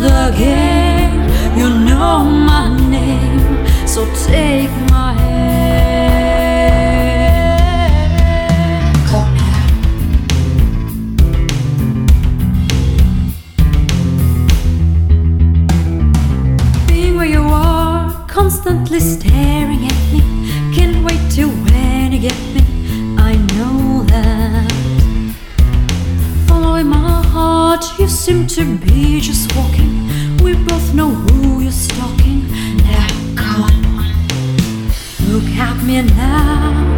the game. You know my name, so take my hand. Come here. Being where you are, constantly staring at me. Can't wait till when you get me. I know that. Following my heart, you seem to be just know who you're stalking. Come on, look at me now.